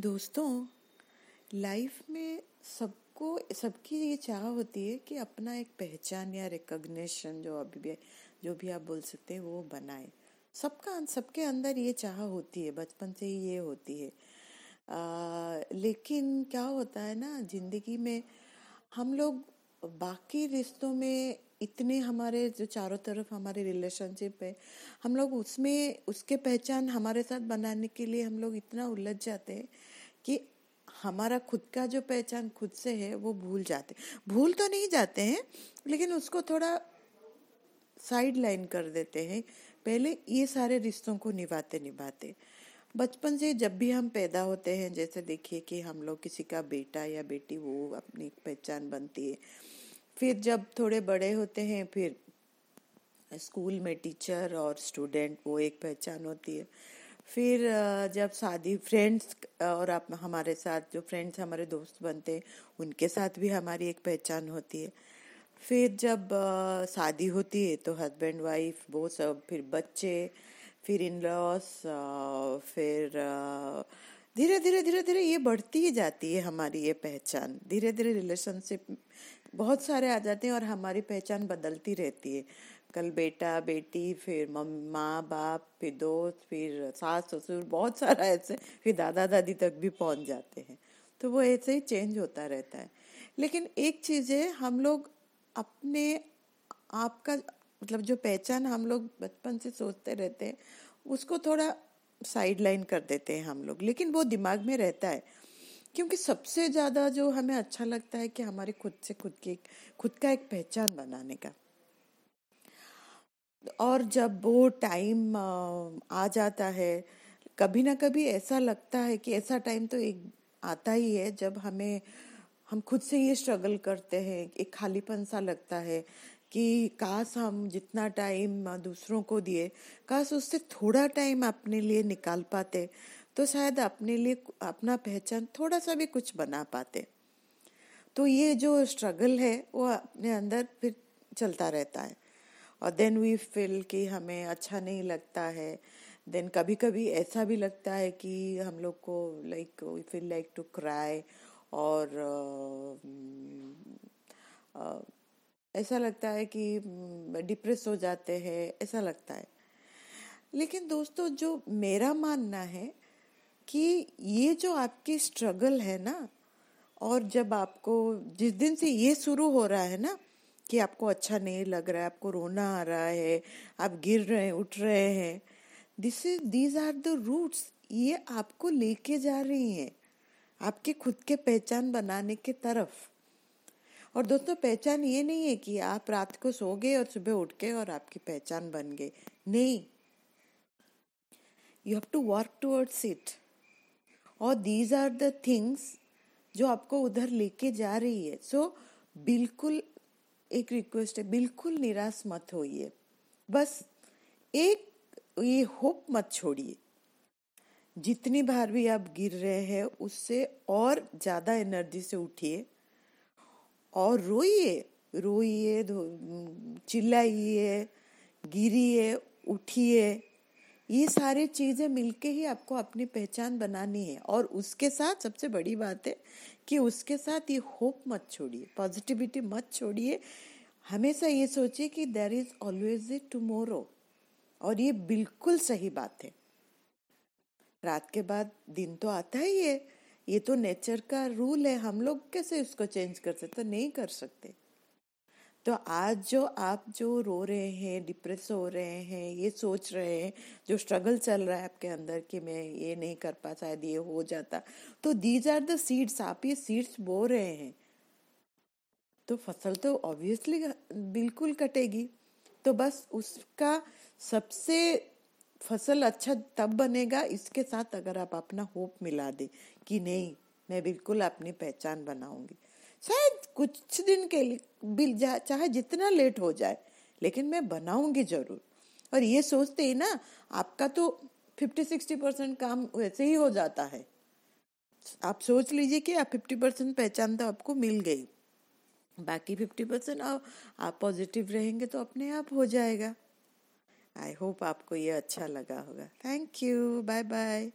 दोस्तों लाइफ में सबको सबकी ये चाह होती है कि अपना एक पहचान या रिकग्निशन जो अभी भी जो भी आप बोल सकते हैं वो बनाए। सबका सबके अंदर ये चाह होती है बचपन से ही ये होती है। आ, लेकिन क्या होता है ना ज़िंदगी में हम लोग बाकी रिश्तों में इतने हमारे जो चारों तरफ़ हमारे रिलेशनशिप है, हम लोग उसमें, उसके पहचान हमारे साथ बनाने के लिए हम लोग इतना उलझ जाते हैं कि हमारा खुद का जो पहचान खुद से है, वो भूल जाते भूल तो नहीं जाते हैं, लेकिन उसको थोड़ा साइड लाइन कर देते हैं। पहले ये सारे रिश्तों को निभाते निभाते। बचपन से जब भी हम पैदा होते हैं, जैसे देखिए कि हम लोग किसी का बेटा या बेटी, वो अपनी पहचान बनती है। फिर जब थोड़े बड़े होते हैं, फिर स्कूल में टीचर और स्टूडेंट वो एक पहचान होती है। फिर जब शादी फ्रेंड्स और आप, हमारे साथ जो फ्रेंड्स हमारे दोस्त बनते हैं, उनके साथ भी हमारी एक पहचान होती है। फिर जब शादी होती है तो हस्बैंड वाइफ वो सब, फिर बच्चे, फिर इन लॉस फिर धीरे धीरे धीरे धीरे ये बढ़ती ही जाती है हमारी ये पहचान। धीरे धीरे रिलेशनशिप बहुत सारे आ जाते हैं और हमारी पहचान बदलती रहती है। कल बेटा, बेटी, फिर माँ, बाप, फिर दोस्त, फिर सास, ससुर, बहुत सारा ऐसे, फिर दादा, दादी तक भी पहुँच जाते हैं। तो वो ऐसे ही चेंज होता रहता है। लेकिन एक चीज़ है, हम लोग अपने आप का मतलब जो पहचान हम लोग बचपन से सोचते रहते हैं, उसको थोड़ा साइड लाइन कर देते हैं हम लोग। लेकिन वो दिमाग में रहता है। क्योंकि सबसे ज़्यादा जो हमें अच्छा लगता है कि हमारे खुद से खुद की, खुद का एक पहचान बनाने का। और जब वो टाइम आ जाता है, कभी ना कभी ऐसा लगता है कि ऐसा टाइम तो एक आता ही है जब हमें, हम खुद से ये स्ट्रगल करते हैं, एक खालीपन सा लगता है कि काश हम जितना टाइम दूसरों को दिए, काश उससे थोड़ा टाइम अपने लिए निकाल पाते। तो शायद अपने लिए अपना पहचान थोड़ा सा भी कुछ बना पाते। तो ये जो स्ट्रगल है वो अपने अंदर फिर चलता रहता है। और देन वी फील कि हमें अच्छा नहीं लगता है। देन कभी कभी ऐसा भी लगता है कि हम लोग को like we feel like to cry और uh, uh, ऐसा लगता है कि डिप्रेस हो जाते हैं ऐसा लगता है। लेकिन दोस्तों जो मेरा मानना है कि ये जो आपकी स्ट्रगल है ना, और जब आपको, जिस दिन से ये शुरू हो रहा है ना, कि आपको अच्छा नहीं लग रहा है, आपको रोना आ रहा है, आप गिर रहे हैं, उठ रहे हैं this is these are the roots ये आपको लेके जा रही हैं, आपके खुद के पहचान बनाने के तरफ़। और दोस्तों, पहचान ये नहीं है कि आप रात को सो गए और सुबह उठ गए और आपकी पहचान बन गई। नहीं। You have to work towards it और दीज आर द थिंग्स जो आपको उधर लेके जा रही है। सो so, बिल्कुल एक रिक्वेस्ट है बिल्कुल निराश मत होइए। बस एक ये होप मत छोड़िए। जितनी बार भी आप गिर रहे हैं उससे और ज़्यादा एनर्जी से उठिए और रोइए रोइए चिल्लाइए गिरिए उठिए। ये सारी चीज़ें मिलके ही आपको अपनी पहचान बनानी है। और उसके साथ सबसे बड़ी बात है कि उसके साथ ये होप मत छोड़िए पॉजिटिविटी मत छोड़िए। हमेशा ये सोचिए कि there is always a tomorrow और ये बिल्कुल सही बात है। रात के बाद दिन तो आता ही है। ये तो नेचर का रूल है। हम लोग कैसे उसको चेंज कर सकते? नहीं कर सकते। तो आज जो आप जो रो रहे हैं डिप्रेस हो रहे हैं, ये सोच रहे हैं, जो स्ट्रगल चल रहा है आपके अंदर कि मैं ये नहीं कर पा, शायद ये हो जाता। तो दीज आर द सीड्स आप ये सीड्स बो रहे हैं। तो फ़सल तो ऑब्वियसली बिल्कुल कटेगी। तो बस उसका सबसे फ़सल अच्छा तब बनेगा, इसके साथ अगर आप अपना होप मिला दे कि नहीं, मैं बिल्कुल अपनी पहचान बनाऊँगी। शायद कुछ दिन के लिए चाहे जितना लेट हो जाए, लेकिन मैं बनाऊँगी ज़रूर। और ये सोचते ही ना, आपका तो फिफ्टी सिक्सटी परसेंट काम वैसे ही हो जाता है। आप सोच लीजिए कि आप फिफ्टी परसेंट पहचान तो आपको मिल गई। बाकी फिफ्टी परसेंट आप पॉजिटिव रहेंगे तो अपने आप हो जाएगा। आई होप आपको ये अच्छा लगा होगा। Thank you bye bye